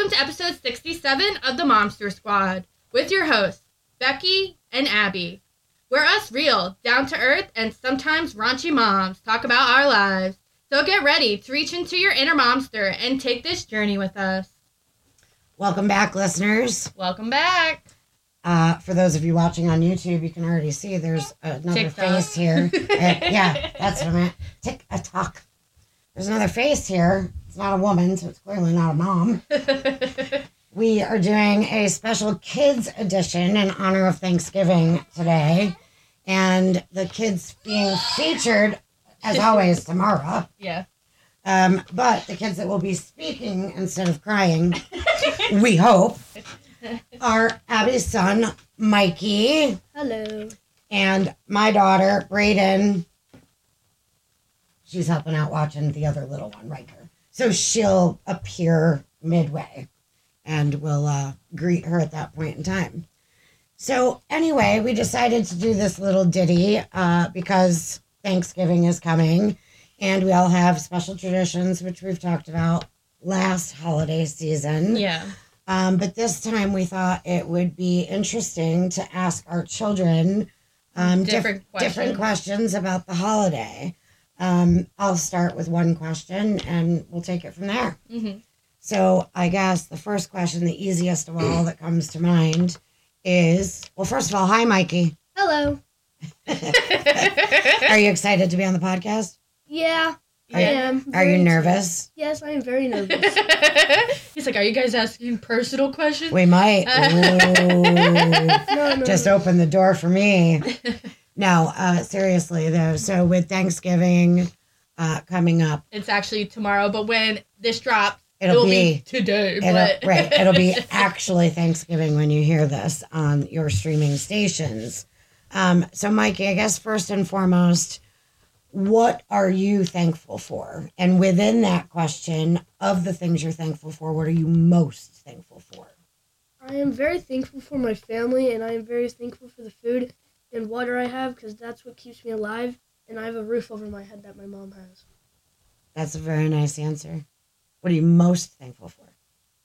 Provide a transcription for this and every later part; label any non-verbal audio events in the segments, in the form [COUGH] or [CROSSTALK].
Welcome to episode 67 of the Momster Squad with your hosts, Becci and Abby. We're us real, down to earth, and sometimes raunchy moms talk about our lives. So get ready to reach into your inner momster and take this journey with us. Welcome back, listeners. Welcome back. Uh, for those of you watching on YouTube, you can already see there's another TikTok. face here. [LAUGHS] Uh, yeah, that's what I meant. Tick a talk. There's another face here. It's not a woman, so it's clearly not a mom. [LAUGHS] We are doing a special kids edition in honor of Thanksgiving today. And the kids being featured, as [LAUGHS] always, tomorrow. yeah. Um, but the kids that will be speaking instead of crying, [LAUGHS] we hope, are Abby's son, Mikey, Hello. and my daughter, Brayden. She's helping out watching the other little one, Riker. So she'll appear midway and we'll uh, greet her at that point in time. So, anyway, we decided to do this little ditty uh, because Thanksgiving is coming and we all have special traditions, which we've talked about last holiday season. Yeah. Um, but this time we thought it would be interesting to ask our children um, diff- Different questions. different questions about the holiday. Um, I'll start with one question and we'll take it from there. hmm So I guess the first question, the easiest of all that comes to mind is well, first of all, hi, Mikey. Hello. [LAUGHS] [LAUGHS] Are you excited to be on the podcast? Yeah. Are I you- am. Are you very- nervous? Yes, I am very nervous. [LAUGHS] He's like, Are you guys asking personal questions? We might. No, no. just open the door for me. No, uh, seriously though. So with Thanksgiving uh, coming up, It's actually tomorrow, but when this drops, it'll, it'll, be, be, today. it'll, but [LAUGHS] right. It'll be [LAUGHS] actually Thanksgiving when you hear this on your streaming stations. Um, so, Mikey, I guess first and foremost, what are you thankful for? And within that question, of the things you're thankful for, what are you most thankful for? I am very thankful for my family, and I am very thankful for the food and water I have because that's what keeps me alive. And I have a roof over my head that my mom has. That's a very nice answer. What are you most thankful for?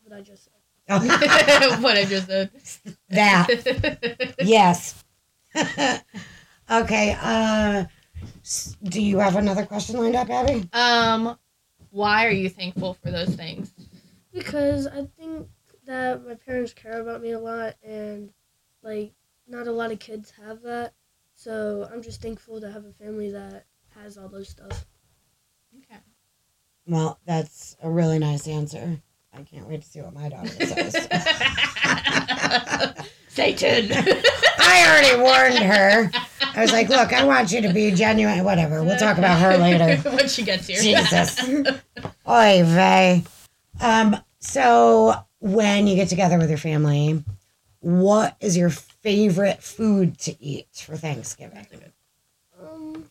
What I just said. [LAUGHS] [LAUGHS] what I just said. that. [LAUGHS] Yes. okay. Uh, do you have another question lined up, Abby? um, why are you thankful for those things? Because I think that my parents care about me a lot, and like not a lot of kids have that. So I'm just thankful to have a family that has all those stuff. Okay. Well, that's a really nice answer. I can't wait to see what my daughter says. [LAUGHS] Satan. I already warned her. I was like, look, I want you to be genuine. Whatever. We'll talk about her later. [LAUGHS] when she gets here. Jesus. [LAUGHS] Oy vey. Um, so when you get together with your family, what is your favorite food to eat for Thanksgiving? Um,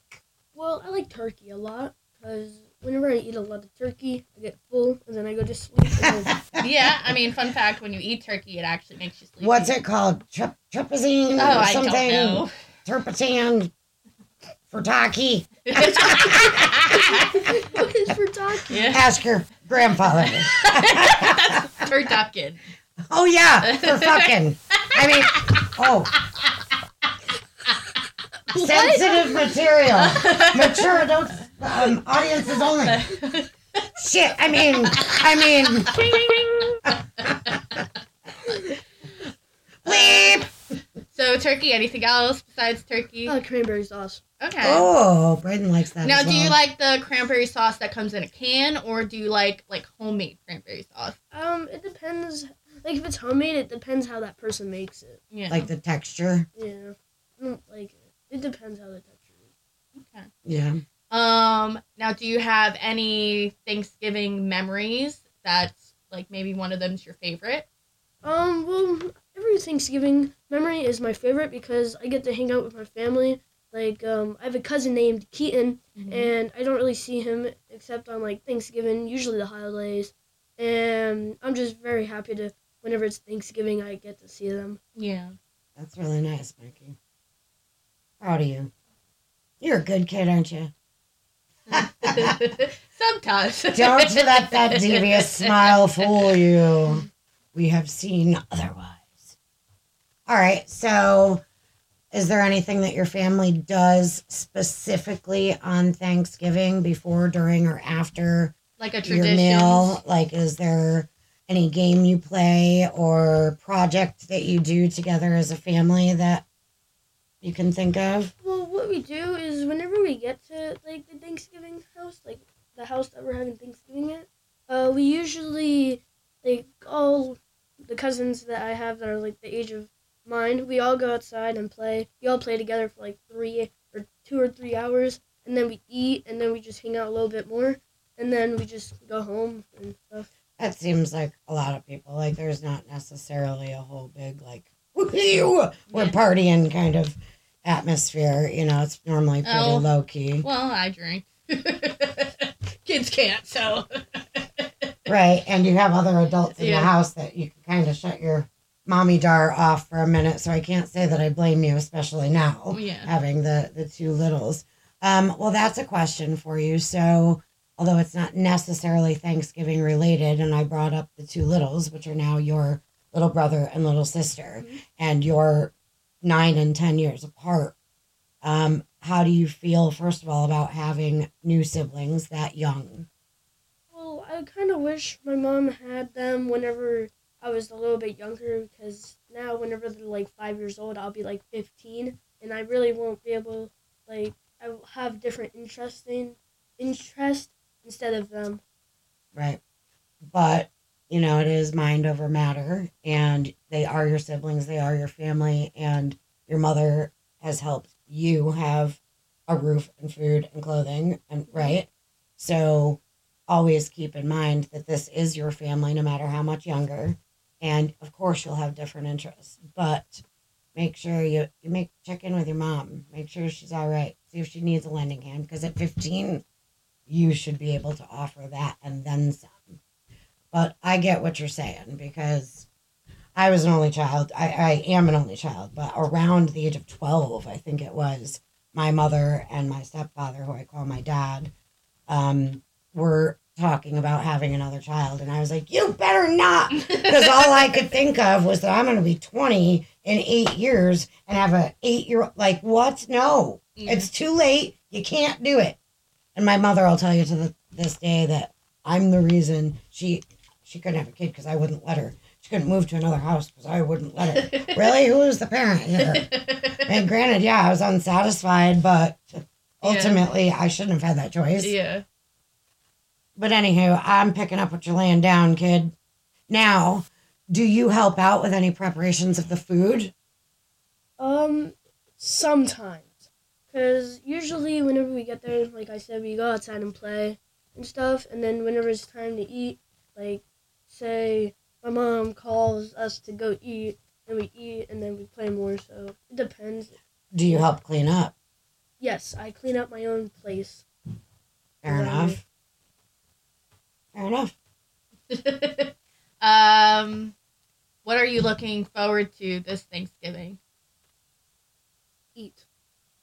well, I like turkey a lot because whenever I eat a lot of turkey, I get full and then I go to sleep. [LAUGHS] [LAUGHS] Yeah, I mean, fun fact: when you eat turkey, it actually makes you sleep. What's it called? Trep- Trepazine Oh, or I something? don't know. Turpentine? Furtaki? [LAUGHS] what is for turkey? yeah, Ask your grandfather. That's Turducken. Oh, yeah, for fucking. I mean, oh. Sensitive material. Mature adults, um, audiences only. Shit, I mean, I mean. Bleep. so turkey. Anything else besides turkey? Uh, cranberry sauce. Okay. Oh, Braden likes that. Now, as do you like the cranberry sauce that comes in a can, or do you like like homemade cranberry sauce? Um, it depends. Like if it's homemade, it depends how that person makes it. Yeah. like the texture? Yeah, I don't like it. It depends how the texture is. okay. Yeah. Um. Now, do you have any Thanksgiving memories that's like maybe one of them's your favorite? Um, well, every Thanksgiving memory is my favorite because I get to hang out with my family. Like, um, I have a cousin named Keaton, and I don't really see him except on like Thanksgiving, usually the holidays. And I'm just very happy to whenever it's Thanksgiving, I get to see them. yeah. That's really nice, Mikey. Proud of you. You're a good kid, aren't you? [LAUGHS] Sometimes. [LAUGHS] Don't let that devious smile fool you. we have seen otherwise. All right, so is there anything that your family does specifically on Thanksgiving before, during, or after Like a tradition. your meal? Like, is there any game you play or project that you do together as a family that you can think of? Well, what we do is whenever we get to like the Thanksgiving house, like the house that we're having Thanksgiving at, uh, we usually like all the cousins that I have that are like the age of mine. We all go outside and play. We all play together for like three or two or three hours, and then we eat, and then we just hang out a little bit more, and then we just go home and stuff. That seems like a lot of people. Like, there's not necessarily a whole big, like, we're partying kind of atmosphere. You know, it's normally pretty Oh. low key. Well, I drink. [LAUGHS] Kids can't, so. [LAUGHS] Right. And you have other adults in Yeah. the house that you can kind of shut your mommy dar off for a minute. So I can't say that I blame you, especially now, Yeah. having the, the two littles. Um, well, that's a question for you. So, although it's not necessarily Thanksgiving related, and I brought up the two littles, which are now your little brother and little sister, Mhm. and you're nine and 10 years apart. Um, how do you feel, first of all, about having new siblings that young? Well, I kind of wish my mom had them whenever I was a little bit younger because now, whenever they're like five years old, I'll be like 15, and I really won't be able, like, I will have different interesting interest instead of them. Right. But, you know, it is mind over matter, and they are your siblings, they are your family, and your mother has helped you have a roof and food and clothing, and right? So always keep in mind that this is your family, no matter how much younger. And of course, you'll have different interests, but make sure you, you make check in with your mom. Make sure she's all right. See if she needs a lending hand, because at 15, you should be able to offer that and then some. But I get what you're saying because I was an only child. I, I am an only child, but around the age of 12, I think it was, my mother and my stepfather, who I call my dad, um, were talking about having another child. And I was like, you better not. [LAUGHS] Because all I could think of was that I'm going to be 20 in eight years and have a eight year old. like, what? No. It's too late. You can't do it. And my mother, I'll tell you to the, this day that I'm the reason she she couldn't have a kid because I wouldn't let her. She couldn't move to another house because I wouldn't let her. [LAUGHS] really? Who was the parent here? And granted, yeah, I was unsatisfied, but ultimately I shouldn't have had that choice. yeah. But anywho, I'm picking up what you're laying down, kid. Now, do you help out with any preparations of the food? Um, sometimes. Because usually, whenever we get there, like I said, we go outside and play and stuff. And then, whenever it's time to eat, like, say, my mom calls us to go eat, and we eat, and then we play more. So, it depends. Do you help clean up? Yes, I clean up my own place. Fair enough. Fair enough. [LAUGHS] um, what are you looking forward to this Thanksgiving? Eat.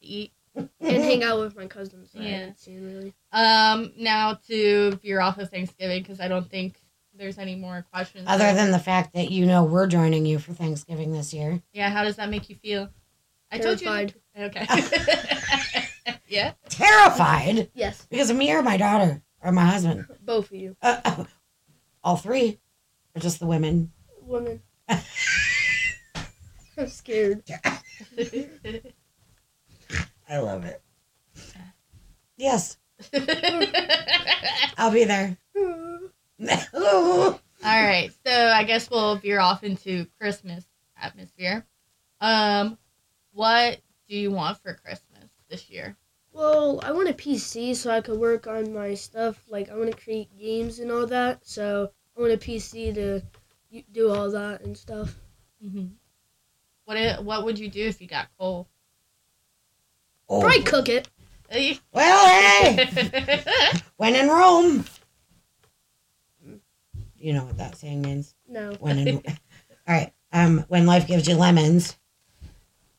Eat. And hang out with my cousins. Yeah. haven't really. Um, now to veer off of Thanksgiving because I don't think there's any more questions. Other than the fact that you know we're joining you for Thanksgiving this year. yeah, how does that make you feel? I told Terrified. you. Okay. [LAUGHS] yeah. Terrified Yes, because of me or my daughter or my husband. both of you. Uh, all three, or just the women. Women. [LAUGHS] I'm scared. [LAUGHS] I love it. Yes, [LAUGHS] I'll be there. [LAUGHS] All right, so I guess we'll veer off into Christmas atmosphere. Um, what do you want for Christmas this year? Well, I want a PC so I could work on my stuff. Like, I want to create games and all that. So, I want a PC to do all that and stuff. Mm-hmm. What What would you do if you got coal? Oh. Probably cook it. Well, hey, [LAUGHS] when in Rome. You know what that saying means? No. When in, all right. Um, when life gives you lemons.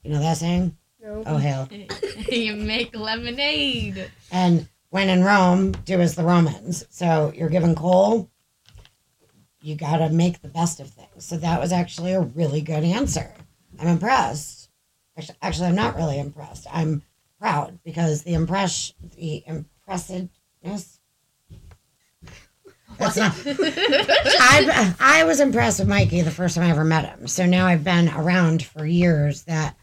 You know that saying? No. Oh hell. [LAUGHS] you make lemonade. And when in Rome, do as the Romans. So you're given coal, you got to make the best of things. So that was actually a really good answer. I'm impressed. Actually, actually I'm not really impressed. I'm proud because the impress the impressiveness. That's not. I I was impressed with Mikey the first time I ever met him. So now I've been around for years. That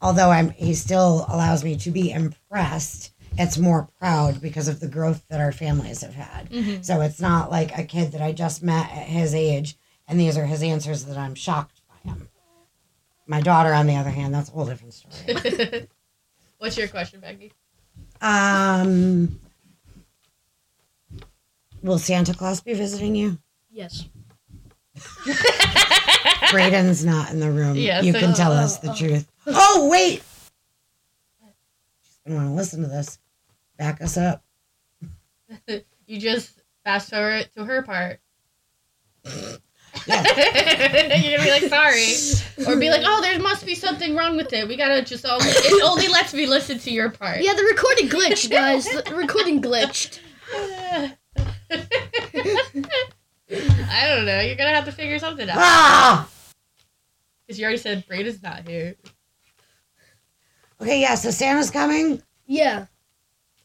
although I'm, he still allows me to be impressed. It's more proud because of the growth that our families have had. Mhm. So it's not like a kid that I just met at his age, and these are his answers that I'm shocked by him. My daughter, on the other hand, that's a whole different story. [LAUGHS] What's your question, Becci? um, will Santa Claus be visiting you? Yes. [LAUGHS] Braden's not in the room. Yes, you can uh, tell us the uh, truth. Oh wait, she's gonna want to listen to this. Back us up. [LAUGHS] you just fast forward to her part. [LAUGHS] Yeah. [LAUGHS] You're gonna be like, sorry, or be like, oh, there must be something wrong with it. We gotta just only it only lets me listen to your part. Yeah, the recording glitched, guys. The recording glitched. [LAUGHS] I don't know. You're gonna have to figure something out Ah. because you already said Braden's not here. Okay, yeah. So Santa's coming, Yeah.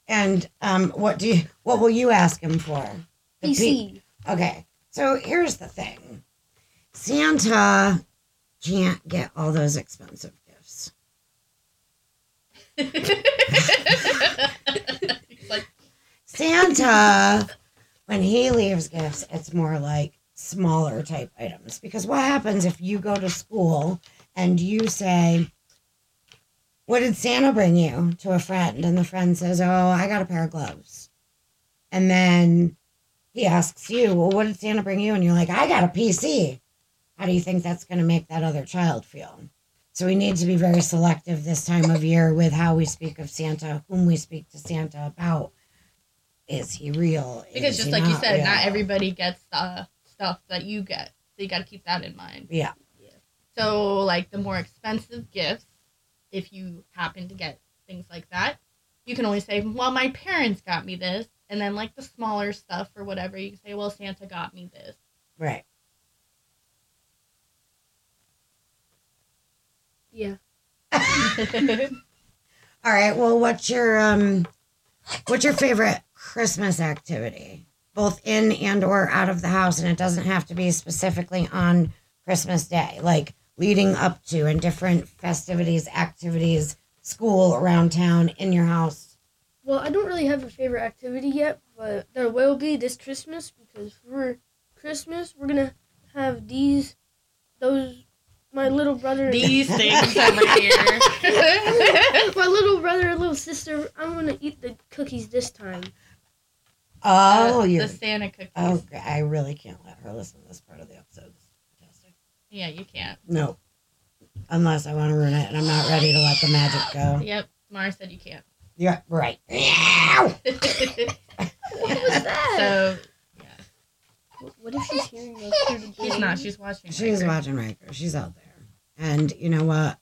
and um, what do you? What will you ask him for? The P- PC. Okay, so here's the thing Santa can't get all those expensive gifts. Like, Santa, when he leaves gifts, it's more like smaller type items. Because what happens if you go to school and you say, What did Santa bring you to a friend? And the friend says, Oh, I got a pair of gloves. And then he asks you, Well, what did Santa bring you? And you're like, I got a PC. How do you think that's going to make that other child feel? So we need to be very selective this time of year with how we speak of Santa, whom we speak to Santa about. Is he real? because Is just like you said, real? not everybody gets the stuff that you get, so you got to keep that in mind. Yeah. So, like the more expensive gifts, if you happen to get things like that, you can only say, "Well, my parents got me this," and then like the smaller stuff or whatever, you can say, "Well, Santa got me this." Right. Yeah. [LAUGHS] All right. Well, what's your um, what's your favorite Christmas activity, both in and or out of the house? And it doesn't have to be specifically on Christmas Day, like leading up to and different festivities, activities, school around town, in your house. Well, I don't really have a favorite activity yet, but there will be this Christmas because for Christmas we're gonna have these, those, my little brother, These things [LAUGHS] over here. [LAUGHS] my little brother and little sister. I'm gonna eat the cookies this time. Oh, Uh, you're. the Santa cookies. Oh, I really can't let her listen to this part of the episode. This is fantastic. Yeah, you can't. No. Unless I want to ruin it and I'm not ready to let the magic go. Yep, Mara said you can't. Yeah, right. [LAUGHS] What was that? so Yeah. what if she's hearing us through the she's not. She's watching. She's Riker. watching Riker. She's out there. And you know what?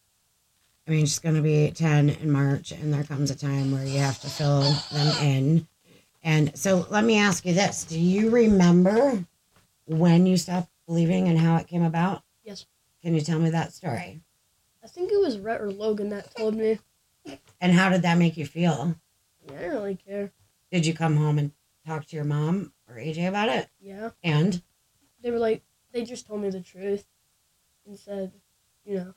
I mean, she's going to be 10 in March, and there comes a time where you have to fill them in. And so let me ask you this Do you remember when you stopped believing and how it came about? Yes. Can you tell me that story? I think it was Rhett or Logan that told me. And how did that make you feel? Yeah, I don't really care. Did you come home and talk to your mom or AJ about it? Yeah, And they were like, they just told me the truth and said, you know,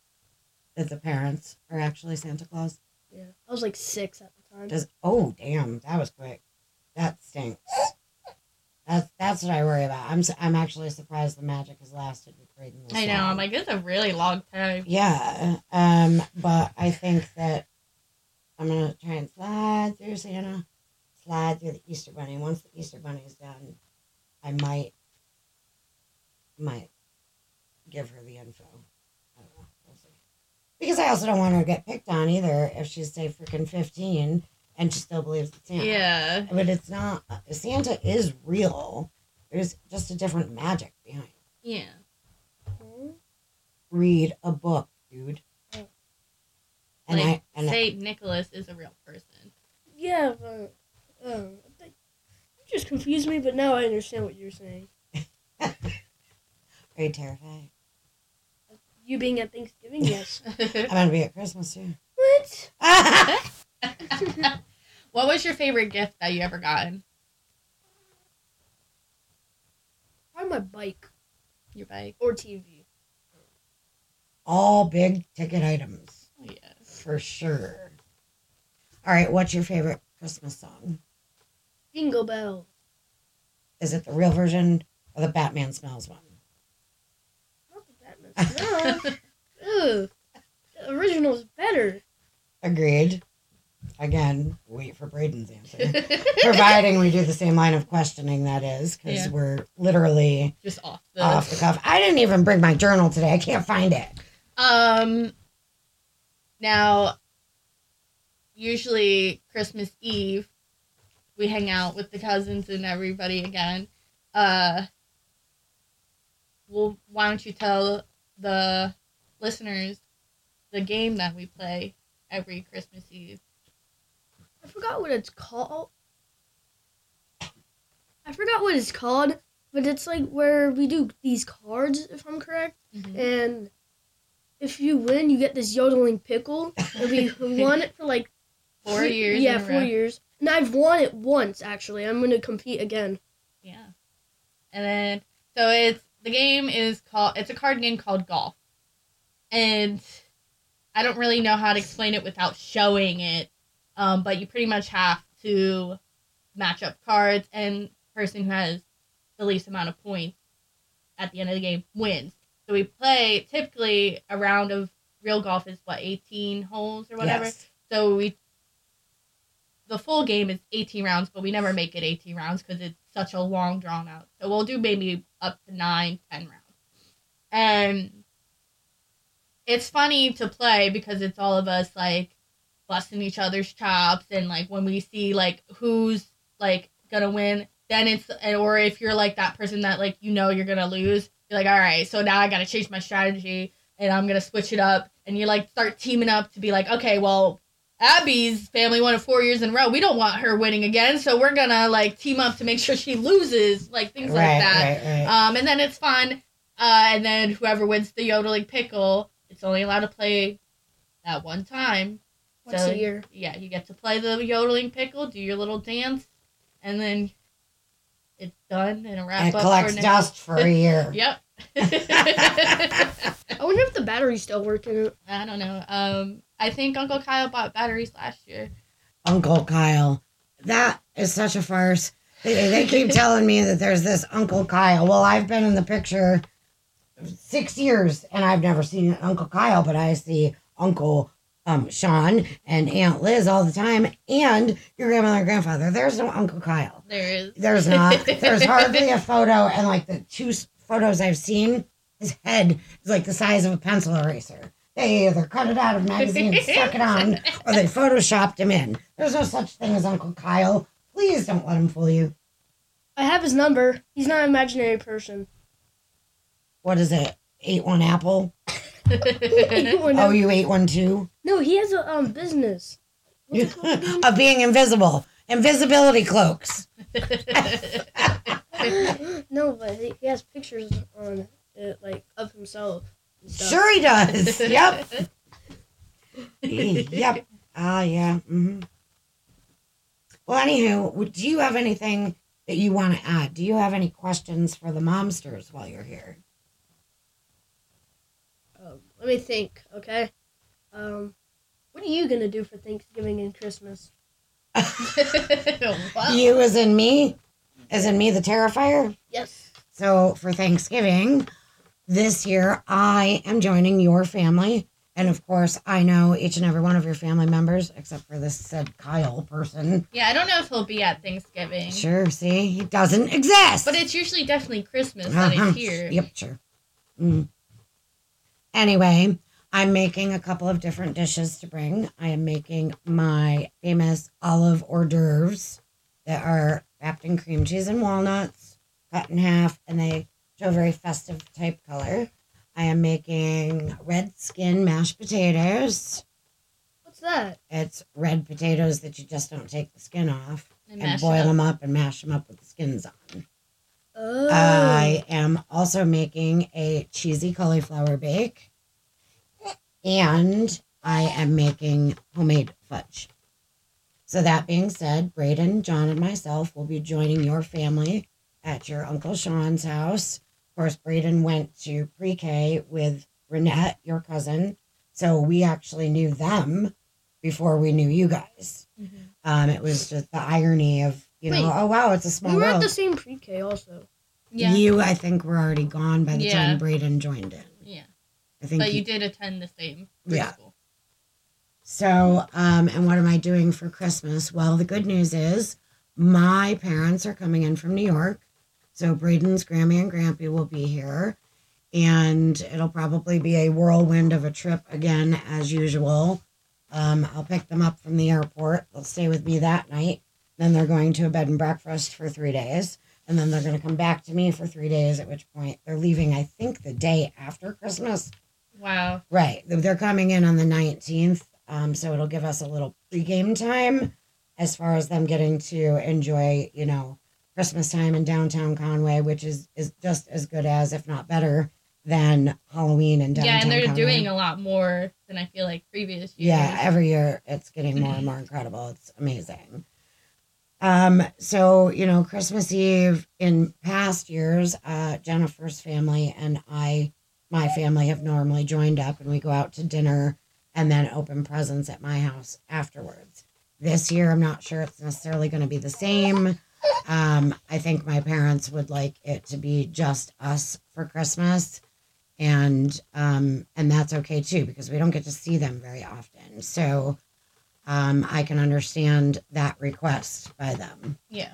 that the parents are actually Santa Claus? yeah. I was like six at the time. Does oh damn, that was quick. That stinks. That's that's what I worry about. I'm I'm actually surprised the magic has lasted with Braden. this I know. long. I'm like, it's a really long time. yeah. Um, but I think that I'm gonna try and slide through Santa, slide through the Easter Bunny. Once the Easter Bunny is done, I might might give her the info. I don't know. We'll see. Because I also don't want her to get picked on either if she's say freaking 15 and she still believes it's Santa. Yeah. But it's not. Santa is real. There's just a different magic behind. it. Yeah. Read a book, dude. Oh. And like, I and I, Nicholas is a real person. Yeah, but um, you just confused me. But now I understand what you're saying. [LAUGHS] Are you terrified? You being at Thanksgiving, yes. [LAUGHS] I'm gonna be at Christmas too. what? [LAUGHS] what was your favorite gift that you ever gotten? Probably my bike Your bike. or TV. All big ticket items Oh, yes. for sure. All right, what's your favorite Christmas song? Jingle bell. Is it the real version or the Batman Smells one? Not the Batman. No. Ugh. The original is better. Agreed. Again, wait for Braden's answer. Providing we do the same line of questioning, that is, because Yeah. we're literally Just off the. off the cuff. I didn't even bring my journal today. I can't find it. Um. Now, usually Christmas Eve, we hang out with the cousins and everybody again. Uh. Well, why don't you tell the listeners the game that we play every Christmas Eve? I forgot what it's called. I forgot what it's called, but it's like where we do these cards, if I'm correct. Mm-hmm. And if you win, you get this yodeling pickle. And we [LAUGHS] won it for like Four three- years. Yeah, four years. And I've won it once actually. I'm gonna compete again. Yeah. And then so it's the game is called it's a card game called golf. And I don't really know how to explain it without showing it. Um, but you pretty much have to match up cards and person who has the least amount of points at the end of the game wins. So we play typically a round of real golf is what, eighteen holes or whatever. Yes. So we, the full game is 18 rounds, but we never make it 18 rounds because it's such a long drawn out. So we'll do maybe up to nine, 10 rounds. And it's funny to play because it's all of us like busting each other's chops. And like when we see like who's like gonna win, then it's, or if you're like that person that like you know you're gonna lose, you're like, all right, so now I gotta change my strategy and I'm gonna switch it up. And you like start teaming up to be like, okay, well, Abby's family won it four years in a row. We don't want her winning again, so we're gonna like team up to make sure she loses, like things like that. right, right. Um, and then it's fun. Uh, and then whoever wins the yodeling pickle, it's only allowed to play that one time. Once So- a year. Yeah, you get to play the yodeling pickle, do your little dance, and then it's done and a wrap and it up. collects for dust for a year. [LAUGHS] Yep. I wonder if the batteries still working. I don't know. Um, I think Uncle Kyle bought batteries last year. Uncle Kyle. That is such a farce. They, they keep [LAUGHS] telling me that there's this Uncle Kyle. Well, I've been in the picture six years and I've never seen Uncle Kyle, but I see Uncle um, Sean and Aunt Liz all the time and your grandmother and grandfather. There's no Uncle Kyle. There is. There's not. [LAUGHS] There's hardly a photo, and like the two s- photos I've seen, his head is like the size of a pencil eraser. They either cut it out of magazines, stuck it on, or they photoshopped him in. There's no such thing as Uncle Kyle. Please don't let him fool you. I have his number. He's not an imaginary person. What is it? Eight one apple. [LAUGHS] Oh, you ate one too. no, he has a um business. What's it called again? [LAUGHS] of being invisible. Invisibility cloaks. [LAUGHS] no, but he he has pictures on it, like of himself. Sure he does. yep. [LAUGHS] yep. Ah, yeah. hmm Well, anywho, do you have anything that you want to add? Do you have any questions for the momsters while you're here? Um, let me think. Okay. Um, what are you gonna do for Thanksgiving and Christmas? [LAUGHS] Wow. You, as in me, as in me, the Terrifier. Yes. So for Thanksgiving this year, I am joining your family. And of course, I know each and every one of your family members, except for this said Kyle person. Yeah, I don't know if he'll be at Thanksgiving. Sure, see, he doesn't exist. But it's usually definitely Christmas that Uh-huh. it's here. Yep, sure. Mm. Anyway, I'm making a couple of different dishes to bring. I am making my famous olive hors d'oeuvres that are wrapped in cream cheese and walnuts, cut in half, and they show a very festive type color. I am making red skin mashed potatoes. What's that? It's red potatoes that you just don't take the skin off And and boil up. them up and mash them up with the skins on. Oh. I am also making a cheesy cauliflower bake. And I am making homemade fudge. So, that being said, Braden, John, and myself will be joining your family at your Uncle Sean's house. Of course, Braden went to pre K with Renette, your cousin. So, we actually knew them before we knew you guys. Um, it was just the irony of, you know, oh, wow, it's a small we were world. at the same pre-K also. Yeah. You, I think, were already gone by the Yeah. time Braden joined in. I think. But you- you did attend the same Yeah. preschool. so, um, and what am I doing for Christmas? Well, the good news is my parents are coming in from New York. So Braden's Grammy and Grampy will be here. And it'll probably be a whirlwind of a trip again, as usual. Um, I'll pick them up from the airport. They'll stay with me that night. Then they're going to a bed and breakfast for three days. And then they're going to come back to me for three days, at which point they're leaving, I think, the day after Christmas. Wow. Right. They're coming in on the 19th. Um, so it'll give us a little pregame time as far as them getting to enjoy, you know, Christmas time in downtown Conway, which is, is just as good as, if not better, than Halloween in downtown yeah, and they're Conway. doing a lot more than I feel like previous years. Yeah, every year it's getting more and [LAUGHS] more incredible. It's amazing. Um, so you know, Christmas Eve in past years, uh, Jennifer's family and I, my family, have normally joined up and we go out to dinner and then open presents at my house afterwards. This year, I'm not sure it's necessarily going to be the same. Um, I think my parents would like it to be just us for Christmas and um and that's okay too because we don't get to see them very often so um i can understand that request by them Yeah.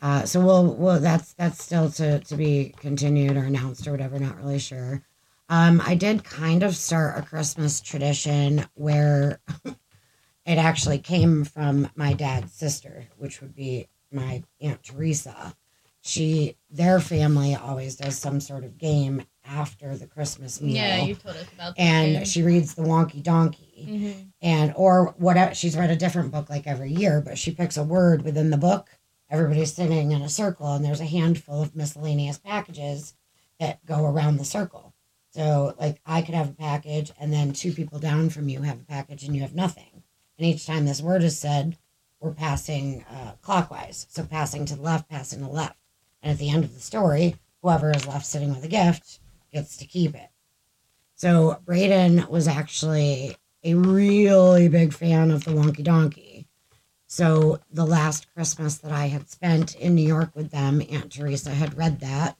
uh so we'll well that's that's still to to be continued or announced or whatever not really sure um i did kind of start a christmas tradition where [LAUGHS] it actually came from my dad's sister which would be my aunt teresa. She their family always does some sort of game after the christmas meal. Yeah, you told us about that. and she reads the wonky donkey. Hmm and or whatever she's read a different book like every year but she picks a word within the book. Everybody's sitting in a circle and there's a handful of miscellaneous packages that go around the circle so like i could have a package and then two people down from you have a package and you have nothing. And each time this word is said we're passing uh, clockwise. So passing to the left passing to the left. And at the end of the story whoever is left sitting with a gift gets to keep it. So braden was actually a really big fan of the Wonky Donkey. So the last Christmas that I had spent in New York with them, Aunt Teresa had read that,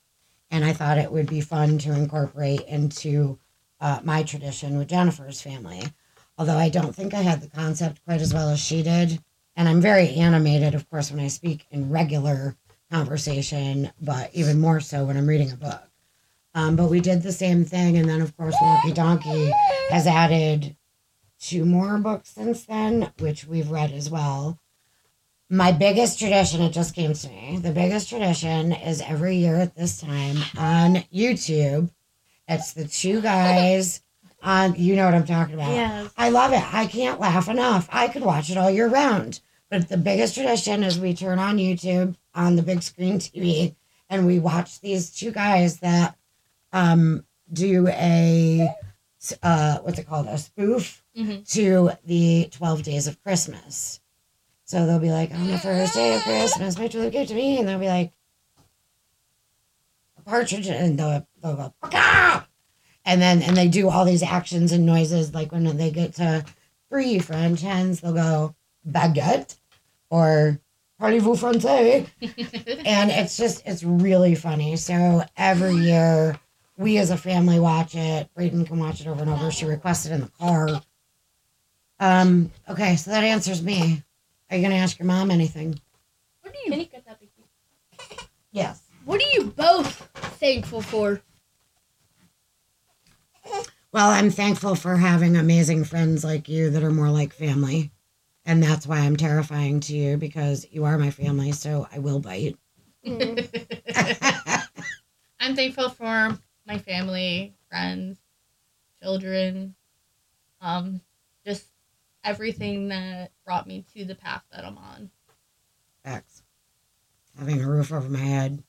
and I thought it would be fun to incorporate into uh, my tradition with Jennifer's family. Although I don't think I had the concept quite as well as she did, and I'm very animated, of course, when I speak in regular conversation, but even more so when I'm reading a book. Um, but we did the same thing, and then of course Wonky Donkey has added two more books since then, which we've read as well. My biggest tradition, it just came to me. The biggest tradition is every year at this time on YouTube. It's the two guys [LAUGHS] on, you know what I'm talking about. Yes. I love it. I can't laugh enough. I could watch it all year round. But the biggest tradition is we turn on YouTube on the big screen TV and we watch these two guys that um, do a, uh, what's it called? A spoof hmm to the 12 days of Christmas. So they'll be like, on the first day of Christmas, my true love gave to me. And they'll be like, a partridge. And they'll, they'll go, "Caw!" and then, and they do all these actions and noises. Like when they get to three French hens, they'll go, baguette or parlez-vous français? [LAUGHS] and it's just, it's really funny. So every year, we as a family watch it. Brayden can watch it over and over. She requested in the car. Um, okay, so that answers me. Are you gonna ask your mom anything? What are Can you you that big? [LAUGHS] Yes. What are you both thankful for? Well, I'm thankful for having amazing friends like you that are more like family. And that's why I'm terrifying to you because you are my family, so I will bite. Mm. [LAUGHS] I'm thankful for my family, friends, children, um, just everything that brought me to the path that I'm on. Facts. Having a roof over my head,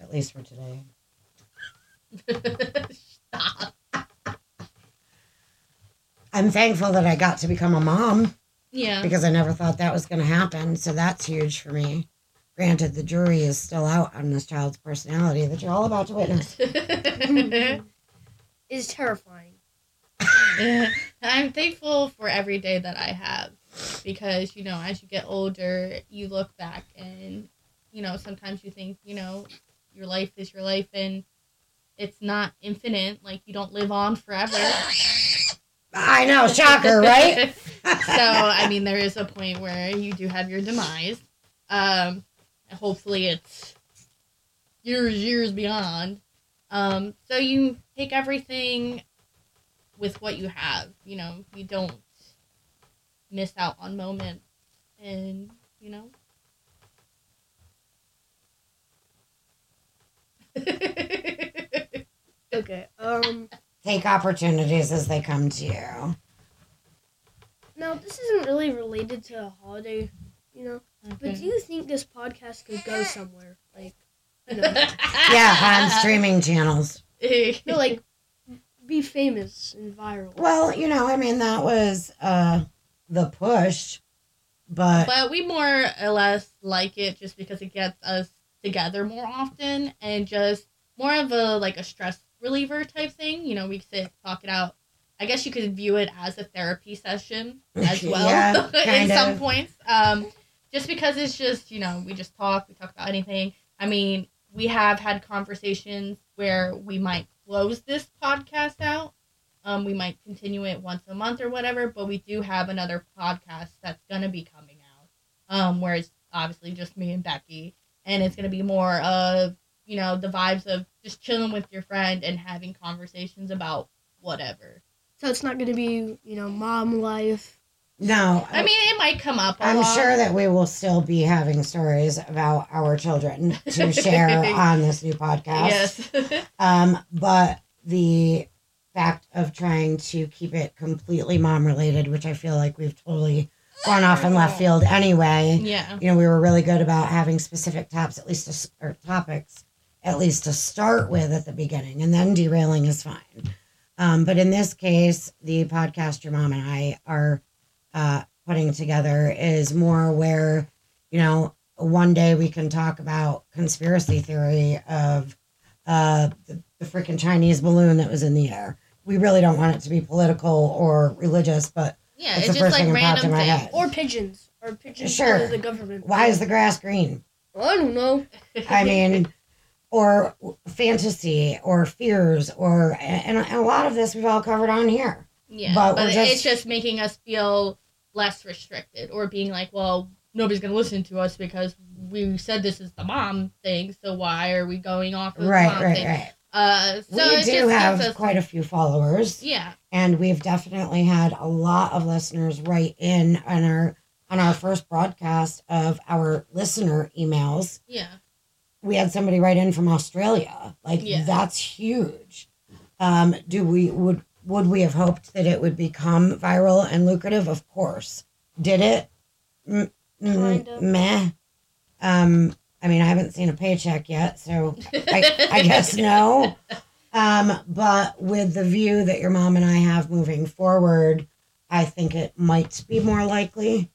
at least for today. [LAUGHS] Stop. I'm thankful that I got to become a mom Yeah. because I never thought that was going to happen. So that's huge for me. Granted, the jury is still out on this child's personality that you're all about to witness. [LAUGHS] [LAUGHS] Is terrifying. [LAUGHS] I'm thankful for every day that I have because, you know, as you get older, you look back and, you know, sometimes you think, you know, your life is your life and it's not infinite. Like, you don't live on forever. I know, shocker, right? [LAUGHS] so, I mean, there is a point where you do have your demise. Um, hopefully, it's years, years beyond. Um, so you take everything with what you have. You know, you don't miss out on moments, and you know. [LAUGHS] Okay. Um. Take opportunities as they come to you. Now this isn't really related to a holiday, you know. But do you think this podcast could go somewhere? Like, you know, [LAUGHS] Yeah, on streaming channels. no, like be famous and viral. Well, you know, I mean, that was uh, the push, but but we more or less like it just because it gets us together more often and just more of a like a stress reliever type thing. You know, we sit talk it out. I guess you could view it as a therapy session [LAUGHS] as well Yeah, [LAUGHS] in kind some points. Um, just because it's just you know we just talk, we talk about anything. I mean, we have had conversations where we might close this podcast out. Um, we might continue it once a month or whatever, but we do have another podcast that's gonna be coming out. Um, where it's obviously just me and Becci, and it's gonna be more of you know the vibes of just chilling with your friend and having conversations about whatever. So it's not gonna be, you know, mom life. No. I mean, it might come up. i I'm sure that we will still be having stories about our children to [LAUGHS] share on this new podcast. Yes. [LAUGHS] Um, but the fact of trying to keep it completely mom related, which I feel like we've totally gone off in left field anyway. yeah. You know, we were really good about having specific tops, at least to, or topics, at least to start with at the beginning, and then derailing is fine. Um, but in this case, the podcast your mom and I are uh, putting together is more where, you know, one day we can talk about conspiracy theory of uh, the, the freaking Chinese balloon that was in the air. We really don't want it to be political or religious, but Yeah, It's it's, the just first like thing that popped in random my things. head. Or pigeons. Or pigeons Sure. the government. why is the grass green? I don't know. I mean, or fantasy or fears or and, and a lot of this we've all covered on here. yeah, but but, we're it's just- just making us feel less restricted or being like, well, nobody's gonna listen to us because we said this is the mom thing, so why are we going off of Right, right, thing? right. Uh, so we do just have quite a few followers, yeah, and we've definitely had a lot of listeners write in on our on our first broadcast of our listener emails. yeah, We had somebody write in from Australia. Like Yeah. that's huge. Um, do we would would we have hoped that it would become viral and lucrative? Of course. Did it? Mm, mm, Kind of. Meh. Um, I mean, I haven't seen a paycheck yet, so I, I [LAUGHS] guess no. Um, but with the view that your mom and I have moving forward, I think it might be more likely.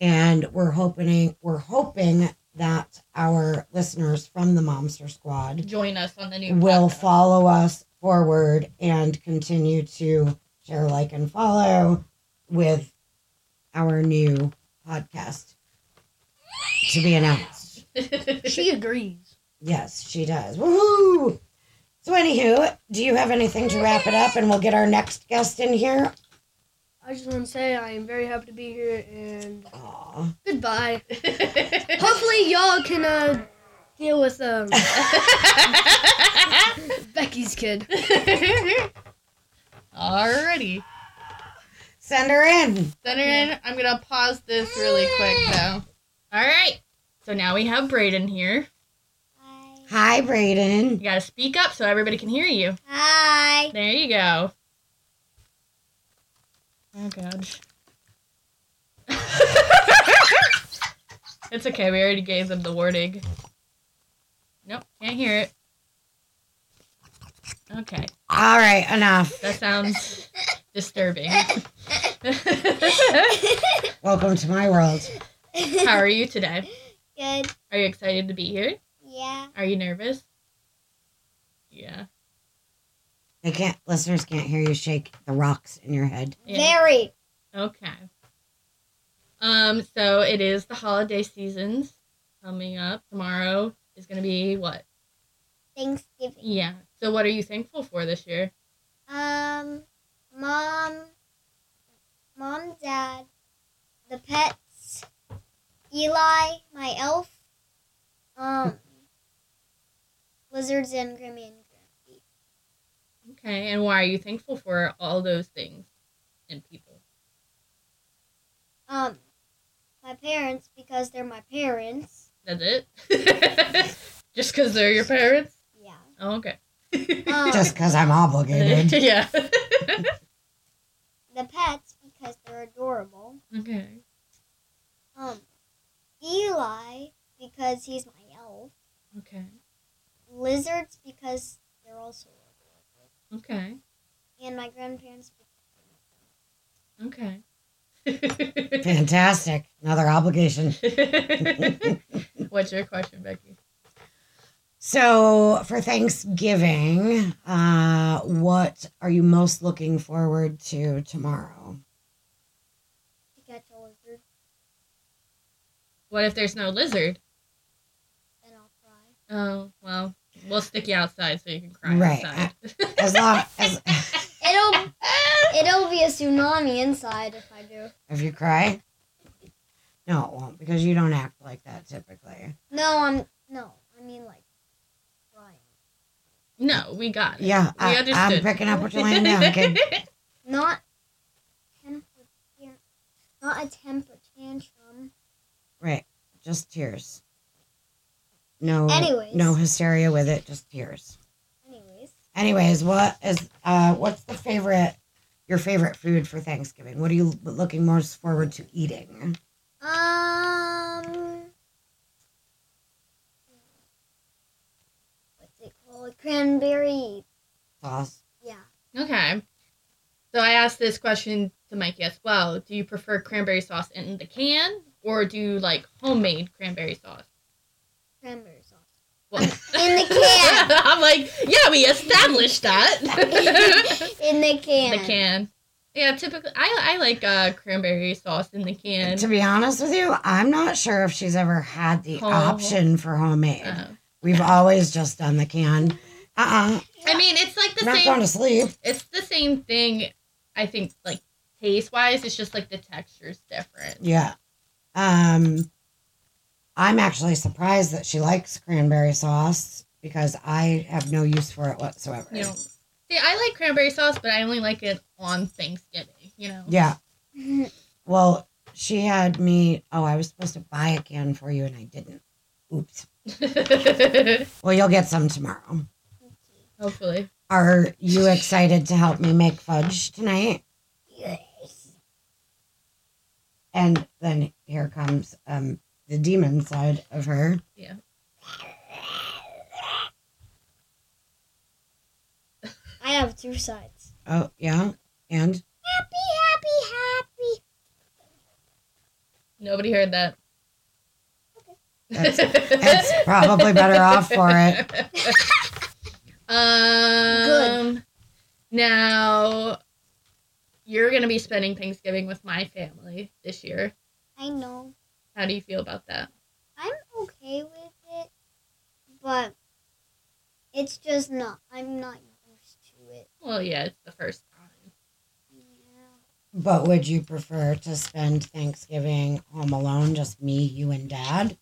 And we're hoping we're hoping that our listeners from the Momster Squad join us on the new. will podcast. follow us forward and continue to share, like, and follow with our new podcast to be announced. [LAUGHS] She agrees. Yes, she does. Woohoo! So, anywho, do you have anything to wrap it up and we'll get our next guest in here? I just want to say I am very happy to be here and Aw. goodbye. [LAUGHS] Hopefully y'all can uh, deal with um, [LAUGHS] Becci's kid. [LAUGHS] Alrighty. Send her in. Send her in. I'm gonna pause this really quick though. All right. So now we have Braden here. Hi, Hi, Brayden. You gotta speak up so everybody can hear you. Hi. There you go. Oh god. [LAUGHS] it's okay. We already gave them the warning. Nope, can't hear it. Okay, All right, enough. that sounds disturbing. [LAUGHS] Welcome to my world. How are you today? Good. Are you excited to be here? Yeah. Are you nervous? Yeah. They can't. Listeners can't hear you shake the rocks in your head. yeah. Very. Okay. Um, so it is the holiday seasons coming up. Tomorrow is gonna be what? Thanksgiving. Yeah. So what are you thankful for this year? Um, mom, mom, dad, the pets, Eli, my elf, um, lizards and Grammy and Grumpy. Okay, and why are you thankful for all those things and people? Um, my parents because they're my parents. That's it? [LAUGHS] Just because they're your parents? Yeah. Oh, okay. Um, Just because I'm obligated. [LAUGHS] yeah. the pets because they're adorable. okay. Um, Eli because he's my elf. Okay. Lizards because they're also adorable. Okay. And my grandparents Okay. Fantastic. Another obligation. [LAUGHS] What's your question, Becci? So for Thanksgiving, uh, what are you most looking forward to tomorrow? to catch a lizard. What if there's no lizard? Then I'll cry. Oh, well, we'll stick you outside so you can cry Right. outside. As long [LAUGHS] as It'll [LAUGHS] it'll be a tsunami inside if I do. if you cry, no, it won't because you don't act like that typically. No, I'm no. I mean like crying. no, we got it. Yeah, we I, I'm picking up what you're laying down, kid. [LAUGHS] Not temper not a temper tantrum. Right, just tears. No, Anyways. no hysteria with it, just tears. Anyways, Anyways, what is uh, what's the favorite, your favorite food for Thanksgiving? What are you looking most forward to eating? um, what's it called? Cranberry. Sauce. Yeah. Okay. So I asked this question to Mikey as well. Do you prefer cranberry sauce in the can or do you like homemade cranberry sauce? Cranberry sauce. Well, [LAUGHS] In the can. [LAUGHS] I'm like, yeah, we established that. [LAUGHS] In the can. the can. Yeah, typically I I like uh, cranberry sauce in the can. To be honest with you, I'm not sure if she's ever had the Oh. option for homemade. Uh, We've always just done the can. Uh uh I mean, it's like the Not same. going to sleep. It's the same thing. I think like taste wise, it's just like the texture's different. Yeah. Um, I'm actually surprised that she likes cranberry sauce because I have no use for it whatsoever. You know, see, I like cranberry sauce, but I only like it on Thanksgiving. You know. Yeah. Well, she had me. Oh, I was supposed to buy a can for you, and I didn't. Oops. [LAUGHS] Well, you'll get some tomorrow. Hopefully. Are you excited to help me make fudge tonight? Yes. And then here comes um, the demon side of her. Yeah. I have two sides. Oh, yeah. And Happy, happy, happy. Nobody heard that. That's- [LAUGHS] it's probably better off for it. [LAUGHS] Um. Now, you're gonna be spending Thanksgiving with my family this year. I know. How do you feel about that? I'm okay with it, but it's just not. I'm not used to it. Well, yeah, it's the first time. Yeah. But would you prefer to spend Thanksgiving home alone, just me, you, and dad?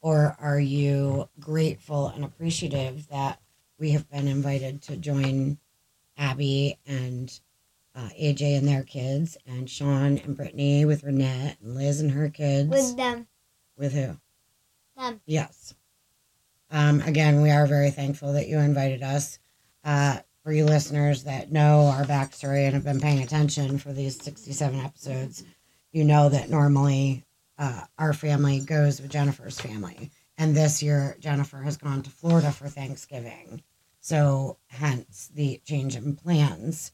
Or are you grateful and appreciative that we have been invited to join Abby and uh, AJ and their kids, and Sean and Brittany with Renette, and Liz and her kids? With them. With who? Them. Yes. Um, again, we are very thankful that you invited us. Uh, for you listeners that know our backstory and have been paying attention for these 67 episodes, you know that normally uh, our family goes with Jennifer's family And this year, Jennifer has gone to Florida for Thanksgiving. So, hence the change in plans.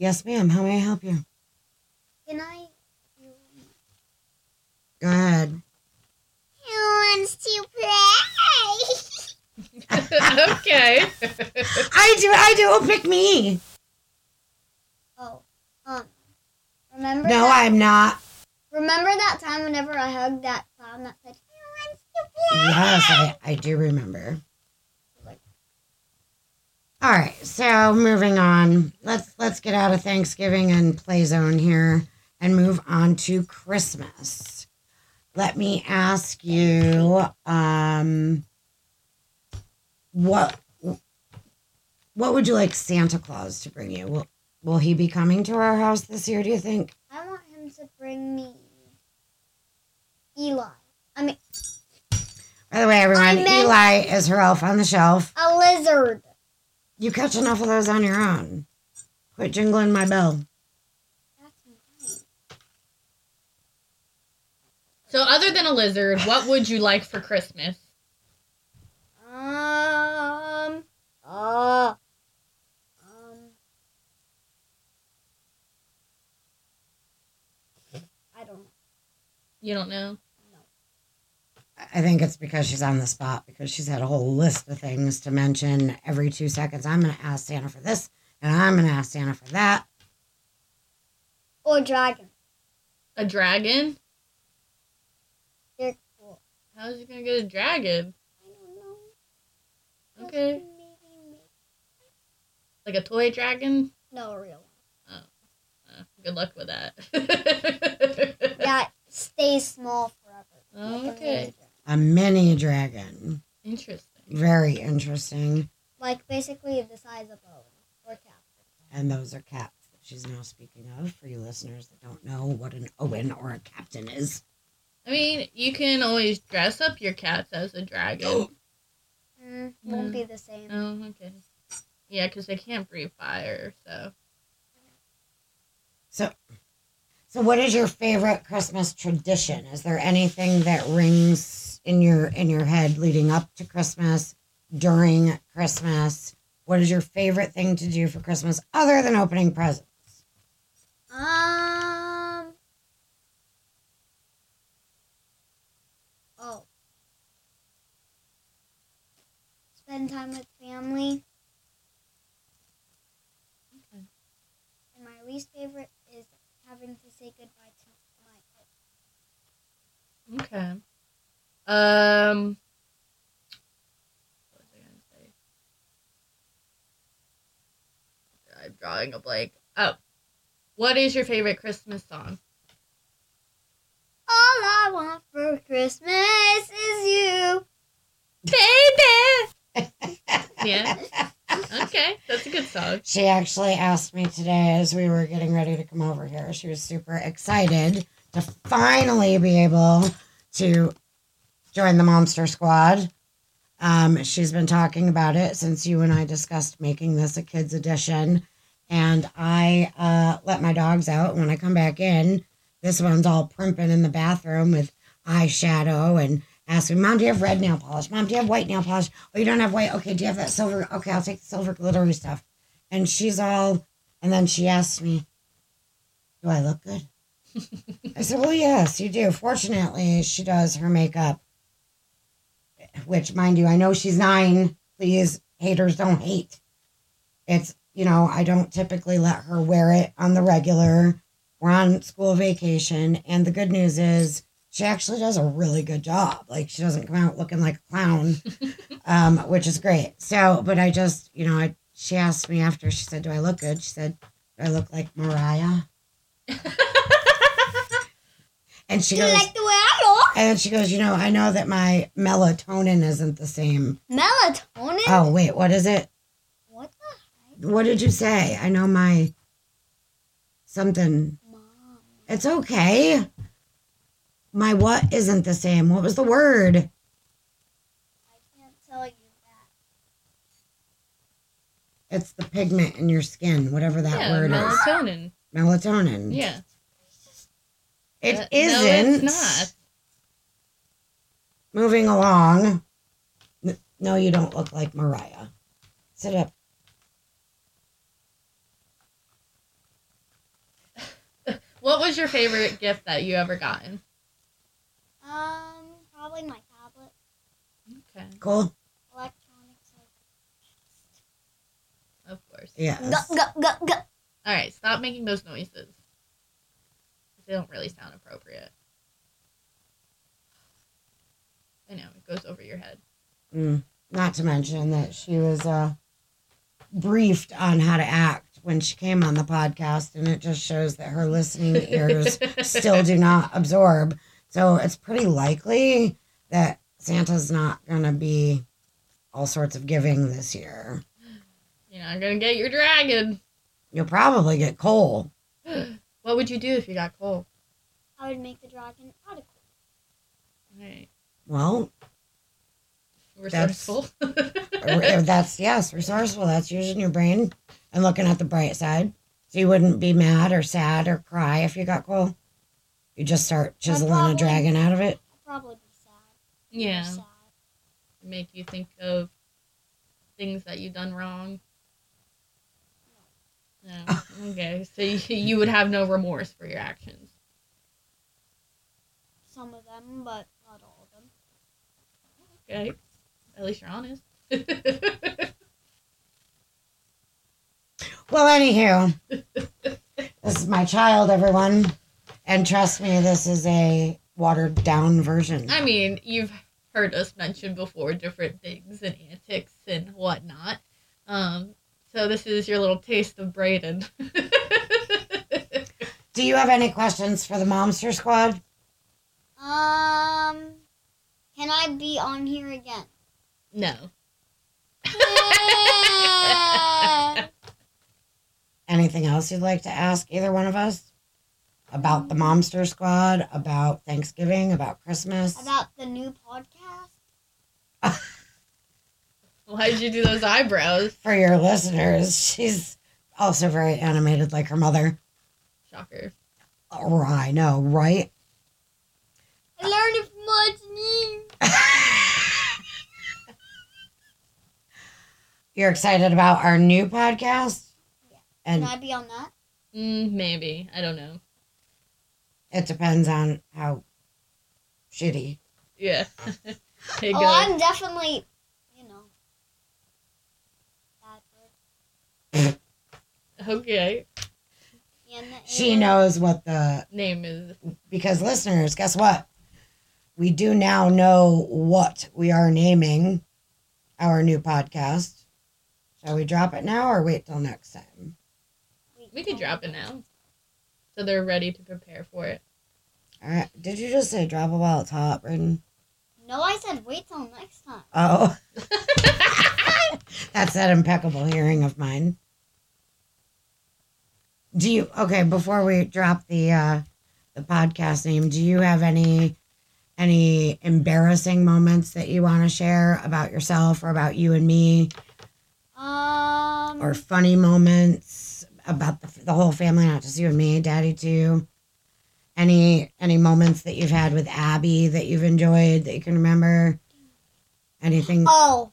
Yes, ma'am. How may I help you? Can I? Go ahead. Who wants to play? [LAUGHS] okay. I do. I do. Oh, pick me. oh, um, remember? No, that, I'm not. Remember that time whenever I hugged that clown that said, "Who wants to play?" Yes, I, I do remember. All right, so moving on. Let's let's get out of Thanksgiving and play zone here and move on to Christmas. Let me ask you, um, what what would you like Santa Claus to bring you? Will will he be coming to our house this year? Do you think? I want him to bring me Eli. I mean, By the way, everyone, Eli is her elf on the shelf. a lizard. You catch enough of those on your own. Quit jingling my bell. So, other than a lizard, what would you like for Christmas? Um. Uh. Um. I don't. You don't know. I think it's because she's on the spot because she's had a whole list of things to mention every two seconds. I'm going to ask Santa for this and I'm going to ask Santa for that. Or dragon. A dragon? They're cool. How's he gonna get a dragon? I don't know. Okay. Maybe Like a toy dragon? No, a real one. Uh, good luck with that. [LAUGHS] That stays small forever. like okay. Mini dragon. A mini dragon. Interesting. Very interesting. Like basically the size of Owen or Cap. And those are cats that she's now speaking of for you listeners that don't know what an Owen or a captain is. I mean, you can always dress up your cats as a dragon. [GASPS] Mm, won't Mm. be the same. oh, okay. Yeah, because they can't breathe fire, so. So, so what is your favorite Christmas tradition? Is there anything that rings in your in your head leading up to Christmas, during Christmas? What is your favorite thing to do for Christmas other than opening presents? Um. Oh. Spend time with family. Okay. And my least favorite is having to say goodbye to my Okay. Um. What was I gonna say? I'm drawing a blank. Oh, what is your favorite Christmas song? All I want for Christmas is you. Baby. [LAUGHS] Yeah. Okay, that's a good song. She actually asked me today as we were getting ready to come over here. She was super excited to finally be able to join the Momster Squad. Um, she's been talking about it since you and I discussed making this a kids edition. And I uh, let my dogs out. When I come back in, this one's all primping in the bathroom with eyeshadow and asking, Mom, do you have red nail polish? Mom, do you have white nail polish? Oh, you don't have white? Okay, do you have that silver? Okay, I'll take the silver glittery stuff. And she's all, and then she asks me, Do I look good? [LAUGHS] I said, Well, yes, you do. Fortunately, she does her makeup, which, mind you, I know she's nine. Please, haters don't hate. It's, you know, I don't typically let her wear it on the regular. We're on school vacation. And the good news is, she actually does a really good job. Like, she doesn't come out looking like a clown, [LAUGHS] um, which is great. So, but I just, you know, I, she asked me after, she said, Do I look good? She said, Do I look like Mariah? [LAUGHS] And she Do you goes, like the way I look? And then she goes, you know, I know that my melatonin isn't the same. Melatonin? Oh, wait, what is it? What the heck? What did you say? I know my something. Mom. It's okay. My what isn't the same? What was the word? I can't tell you that. It's the pigment in your skin, whatever that yeah, word melatonin. is. Melatonin. Melatonin. Yeah. It Uh, isn't. No, it's not. Moving along. No, you don't look like Mariah. Sit up. [LAUGHS] What was your favorite gift that you ever gotten? Um, probably my tablet. Okay, Cool. Electronics. of course. Yes. Go, go, go, go. All right, stop making those noises. They don't really sound appropriate. I know it goes over your head. Mm. Not to mention that she was uh, briefed on how to act when she came on the podcast, and it just shows that her listening [LAUGHS] ears still do not absorb. So it's pretty likely that Santa's not going to be all sorts of giving this year. You're not gonna get your dragon. You'll probably get coal. [GASPS] What would you do if you got coal? I would make the dragon out of coal. Right. Well, Resourceful. [LAUGHS] if that's yes, resourceful. That's using your brain and looking at the bright side. So you wouldn't be mad or sad or cry if you got coal. You just start chiseling a dragon out of it. I'd probably be sad. yeah. Sad. Make you think of things that you've done wrong. No. Okay. So you, you would have no remorse for your actions. Some of them, but not all of them. Okay. At least you're honest. [LAUGHS] Well, anywho, this is my child, everyone. And trust me, this is a watered down version. I mean, you've heard us mention before different things and antics and whatnot. Um, so this is your little taste of Brayden. [LAUGHS] Do you have any questions for the Momster Squad? Um, can I be on here again? no. [LAUGHS] Anything else you'd like to ask either one of us? About the Momster Squad, about Thanksgiving, about Christmas? About the new podcast? [LAUGHS] Why'd you do those eyebrows? for your listeners, she's also very animated like her mother. Shocker. Oh, I know, right? I learned it from watching you. [LAUGHS] You're excited about our new podcast? Yeah. And Can I be on that? Mm, maybe. I don't know. it depends on how shitty. Yeah. [LAUGHS] Hey, Oh. I'm definitely, you know, bad. [LAUGHS] Okay. And She knows what the Name is. because listeners, guess what? We do now know what we are naming our new podcast. Shall we drop it now or wait till next time? We could drop it now. So they're ready to prepare for it. All right. Did you just say drop it while it's hot, Britain? No, I said wait till next time. Oh, [LAUGHS] that's that impeccable hearing of mine. Do you okay? Before we drop the uh, the podcast name, do you have any any embarrassing moments that you want to share about yourself or about you and me, Um, or funny moments about the, the whole family, not just you and me, Daddy too? Any any moments that you've had with Abby that you've enjoyed that you can remember? Anything? oh,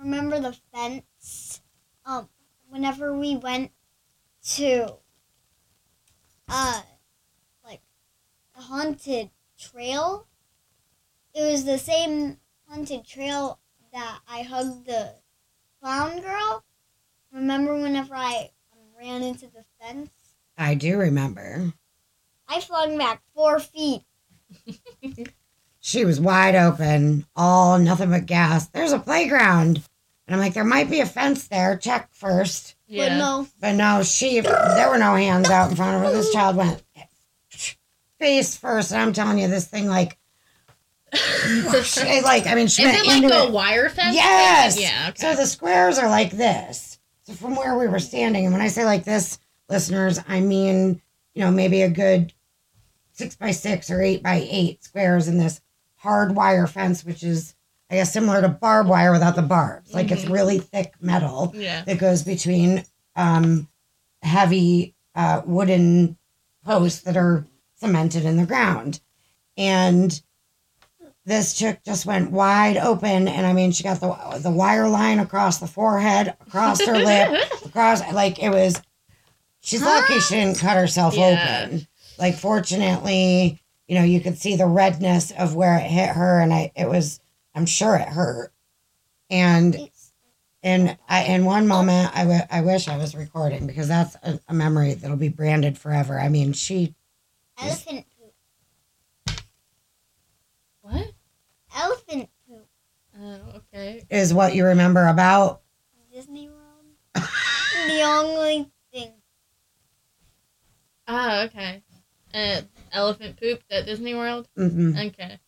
remember the fence? Um, whenever we went to, uh, like haunted trail, it was the same haunted trail that I hugged the clown girl. Remember whenever I um, ran into the fence? I do remember. I flung back four feet. [LAUGHS] She was wide open, all nothing but gas. There's a playground. And I'm like, there might be a fence there. Check first. Yeah. But no, But no, she, there were no hands out in front of her. This child went face first. And I'm telling you, this thing, like, [LAUGHS] she, like, I mean, she Is it like a it. wire fence? Yes. thing? Yeah. Okay. So the squares are like this. So from where we were standing, and when I say like this, listeners, I mean, you know, maybe a good six by six or eight by eight squares in this hard wire fence, which is, I guess, similar to barbed wire without the barbs. Like it's Mhm. really thick metal yeah. that goes between um, heavy uh, wooden posts that are cemented in the ground. And this chick just went wide open, and I mean, she got the the wire line across the forehead, across her lip, [LAUGHS] across like it was. She's lucky she didn't cut herself Yeah. open. Like, fortunately, you know, you could see the redness of where it hit her, and I it was. I'm sure it hurt, and in I, in one moment, I I wish I was recording because that's a, a memory that'll be branded forever. I mean, she elephant poop. What? Elephant poop. Oh, okay. is what you remember about. Disney World. [LAUGHS] the only thing. Oh, okay. Uh, elephant pooped at Disney World. Mhm. Okay.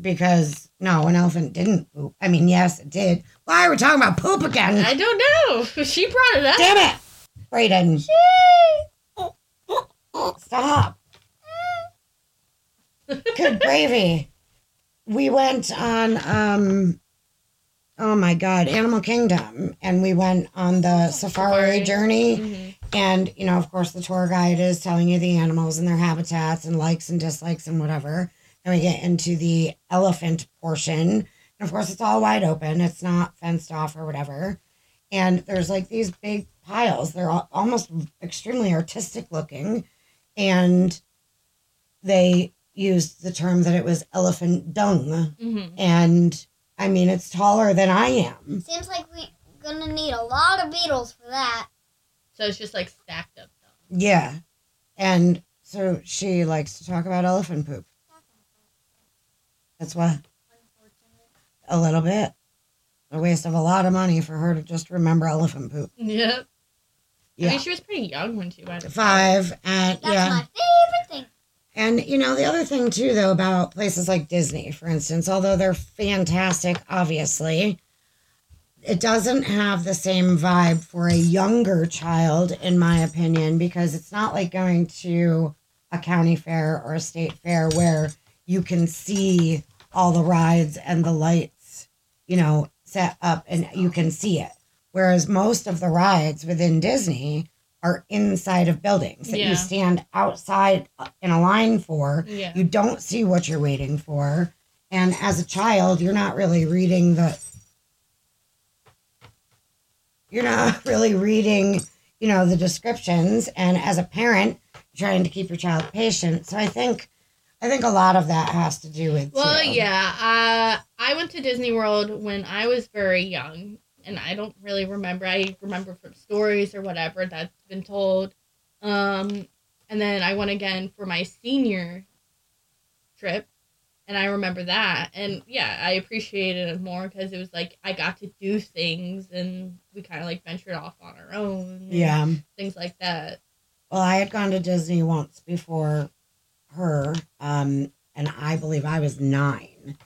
Because no, an elephant didn't poop. I mean, yes, it did. Why are we talking about poop again? I don't know. [LAUGHS] She brought it up. Damn it, Brayden! Stop. Good gravy. We went on. um Oh my God, Animal Kingdom, and we went on the safari Safari. journey. Mhm. And, you know, of course, the tour guide is telling you the animals and their habitats and likes and dislikes and whatever. And we get into the elephant portion. And of course, it's all wide open, it's not fenced off or whatever. And there's like these big piles. They're al- almost extremely artistic looking. And they used the term that it was elephant dung. Mhm. And I mean, it's taller than I am. Seems like we're gonna need a lot of beetles for that. So it's just like stacked up stuff. Yeah. And so she likes to talk about elephant poop. That's why a little bit. A waste of a lot of money for her to just remember elephant poop. Yep. Yeah. I Yeah. mean, she was pretty young when she went. Five and That's yeah. my favorite thing. And you know, the other thing too though about places like Disney, for instance, although they're fantastic, obviously, it doesn't have the same vibe for a younger child, in my opinion, because it's not like going to a county fair or a state fair where you can see all the rides and the lights, you know, set up and you can see it. Whereas most of the rides within Disney are inside of buildings that Yeah. you stand outside in a line for. Yeah. You don't see what you're waiting for. And as a child, you're not really reading the you're not [LAUGHS] really reading, you know, the descriptions and as a parent, trying to keep your child patient. So I think I think a lot of that has to do with Well, too. yeah. Uh, I went to Disney World when I was very young, and I don't really remember. I remember from stories or whatever that's been told. Um, and then I went again for my senior trip, and I remember that. And yeah, I appreciated it more because it was like I got to do things, and we kind of like ventured off on our own. Yeah. things like that. Well, I had gone to Disney once before her, um, and I believe I was nine.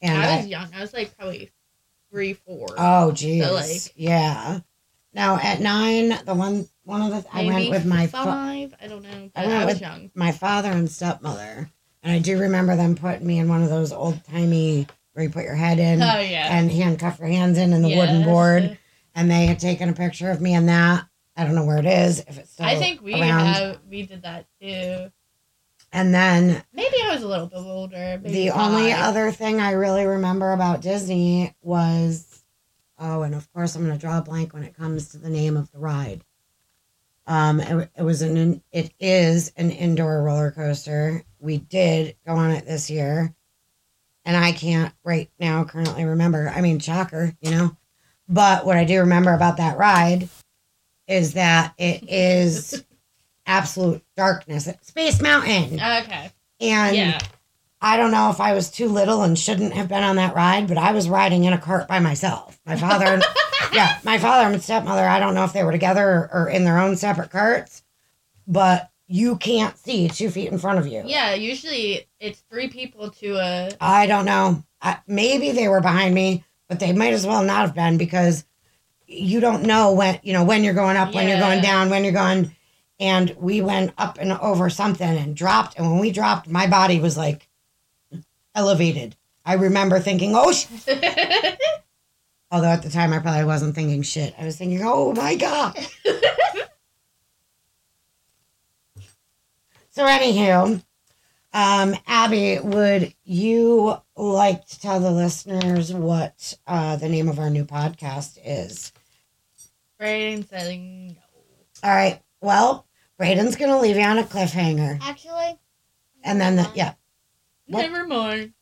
And I I, was young. I was like probably three, four. oh, geez, So, like- yeah. Now at nine, the one one of the I went with my fa- five. I don't know. I went I, was with- young. my father and stepmother, and I do remember them putting me in one of those old timey where you put your head in Oh yeah. and handcuff your hands in and the wooden board, and they had taken a picture of me in that. I don't know where it is if it's still I think we around. have we did that too. And then Maybe I was a little bit older. Maybe the only other thing I really remember about Disney was, oh, and of course I'm going to draw a blank when it comes to the name of the ride. Um, it, it was an it is an indoor roller coaster. We did go on it this year, and I can't right now currently remember. I mean, shocker, you know. But what I do remember about that ride is that it is [LAUGHS] absolute darkness. Space Mountain, Okay. and yeah. I don't know if I was too little and shouldn't have been on that ride, but I was riding in a cart by myself. My father, and, [LAUGHS] yeah, my father and stepmother. I don't know if they were together or, or in their own separate carts, but you can't see two feet in front of you. Yeah. Usually it's three people to a. I don't know. I, maybe they were behind me, but they might as well not have been because you don't know when you know when you're going up, when you're going down, when you're going. And we went up and over something and dropped. And when we dropped, my body was like elevated. I remember thinking, "Oh." Sh-. [LAUGHS] Although at the time I probably wasn't thinking shit. I was thinking, "Oh my god." [LAUGHS] so anywho, Um, Abby, would you like to tell the listeners what uh, the name of our new podcast is? Said no. All right. Well, Braden's going to leave you on a cliffhanger. Actually, And then, the, yeah. What? Never mind.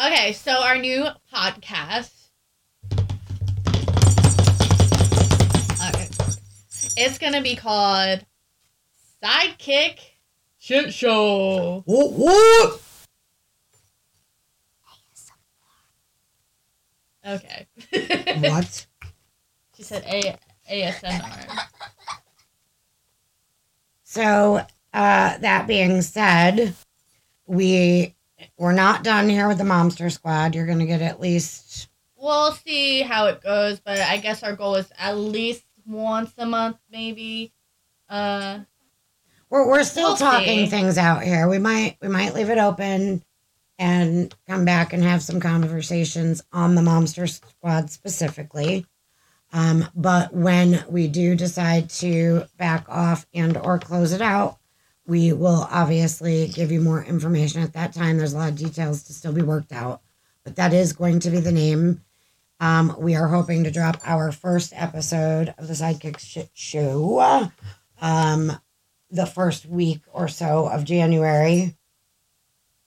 Okay, so our new podcast. Okay. It's gonna be called Sidekick Shit Show. What? whoop. Okay. [LAUGHS] What? She said A ASMR. So, uh, that being said, we we're not done here with the Momster Squad. You're going to get at least We'll see how it goes, but I guess our goal is at least once a month, maybe. Uh, We're we're still We'll talking see. things out here. We might we might leave it open and come back and have some conversations on the Momster Squad specifically. Um, but when we do decide to back off and or close it out, we will obviously give you more information at that time. There's a lot of details to still be worked out, but that is going to be the name. Um, we are hoping to drop our first episode of the Sidekick Shit Show um, the first week or so of January.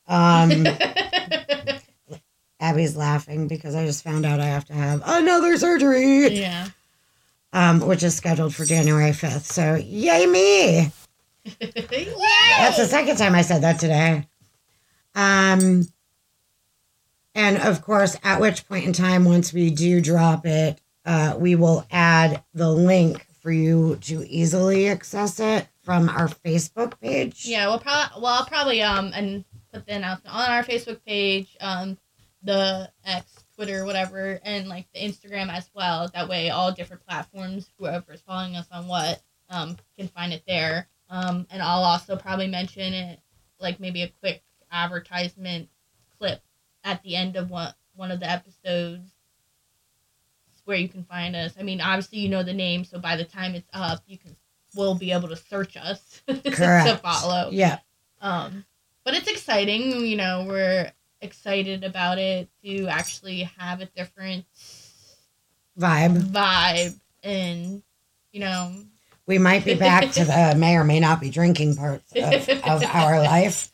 Um, [LAUGHS] Abby's laughing because I just found out I have to have another surgery, yeah. um, which is scheduled for January 5th. So, yay me! [LAUGHS] That's the second time I said that today. Um, and of course, at which point in time, once we do drop it, uh, we will add the link for you to easily access it from our Facebook page. Yeah, we'll probably well I'll probably um and put the announcement on our Facebook page, um, the X, Twitter, whatever, and like the Instagram as well. That way, all different platforms, whoever is following us on what, um, can find it there. Um, and I'll also probably mention it, like maybe a quick advertisement clip at the end of one one of the episodes where you can find us. I mean, obviously you know the name, so by the time it's up, you can will be able to search us [LAUGHS] to follow. Yeah. Um, but it's exciting. You know, we're excited about it to actually have a different Vibe. vibe, and you know, We might be back to the [LAUGHS] may or may not be drinking parts of, of our [LAUGHS] life.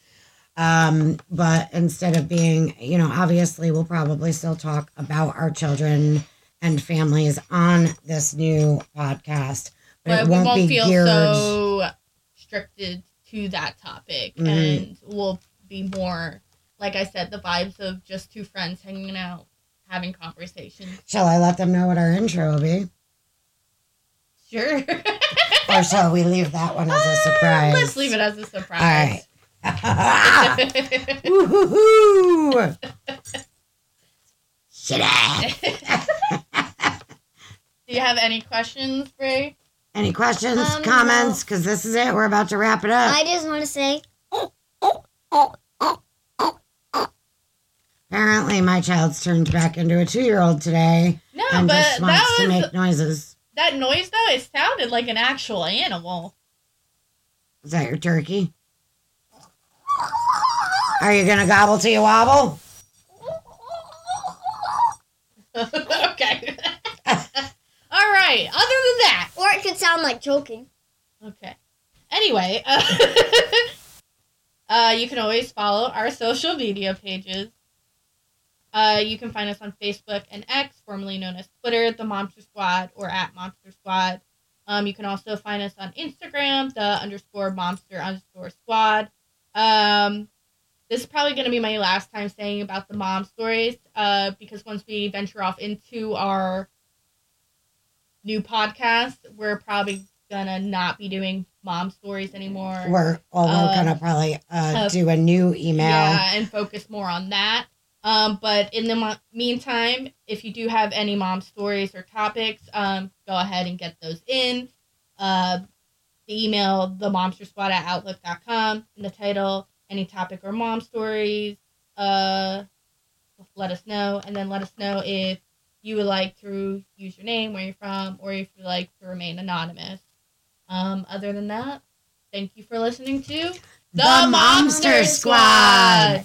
Um, but instead of being, you know, obviously we'll probably still talk about our children and families on this new podcast, but, but it won't, won't be feel geared. so restricted to that topic, Mhm. and we'll be more, like I said, the vibes of just two friends hanging out, having conversations. Shall I let them know what our intro will be? Sure. [LAUGHS] Or shall we leave that one as a surprise? Let's leave it as a surprise. [LAUGHS] Woo-hoo-hoo! Shit. [LAUGHS] Do you have any questions, Bray? Any questions, Um, comments? Because this is it. We're about to wrap it up. I just want to say, my child's turned back into a two-year-old today No, and but just wants that to make noises. that noise though. It sounded like an actual animal. Is that your turkey? Are you gonna gobble till you wobble? [LAUGHS] okay. [LAUGHS] All right. Other than that, or it could sound like choking. okay. Anyway, uh, [LAUGHS] uh, you can always follow our social media pages. Uh, you can find us on Facebook and X, formerly known as Twitter, the Momster Squad, or at Momster Squad. Um, you can also find us on Instagram, the underscore Momster underscore Squad. Um, this is probably going to be my last time saying about the mom stories, uh, because once we venture off into our new podcast, we're probably gonna not be doing mom stories anymore. We're well, we're Uh, gonna probably uh, uh, do a new email. Yeah, and focus more on that. Um, but in the mo- meantime, if you do have any mom stories or topics, um, go ahead and get those in. Uh, the email, the momster squad at outlook.com, in the title, any topic or mom stories, uh, let us know. And then let us know if you would like to use your name, where you're from, or if you'd like to remain anonymous. Um, other than that, thank you for listening to The Momster Squad.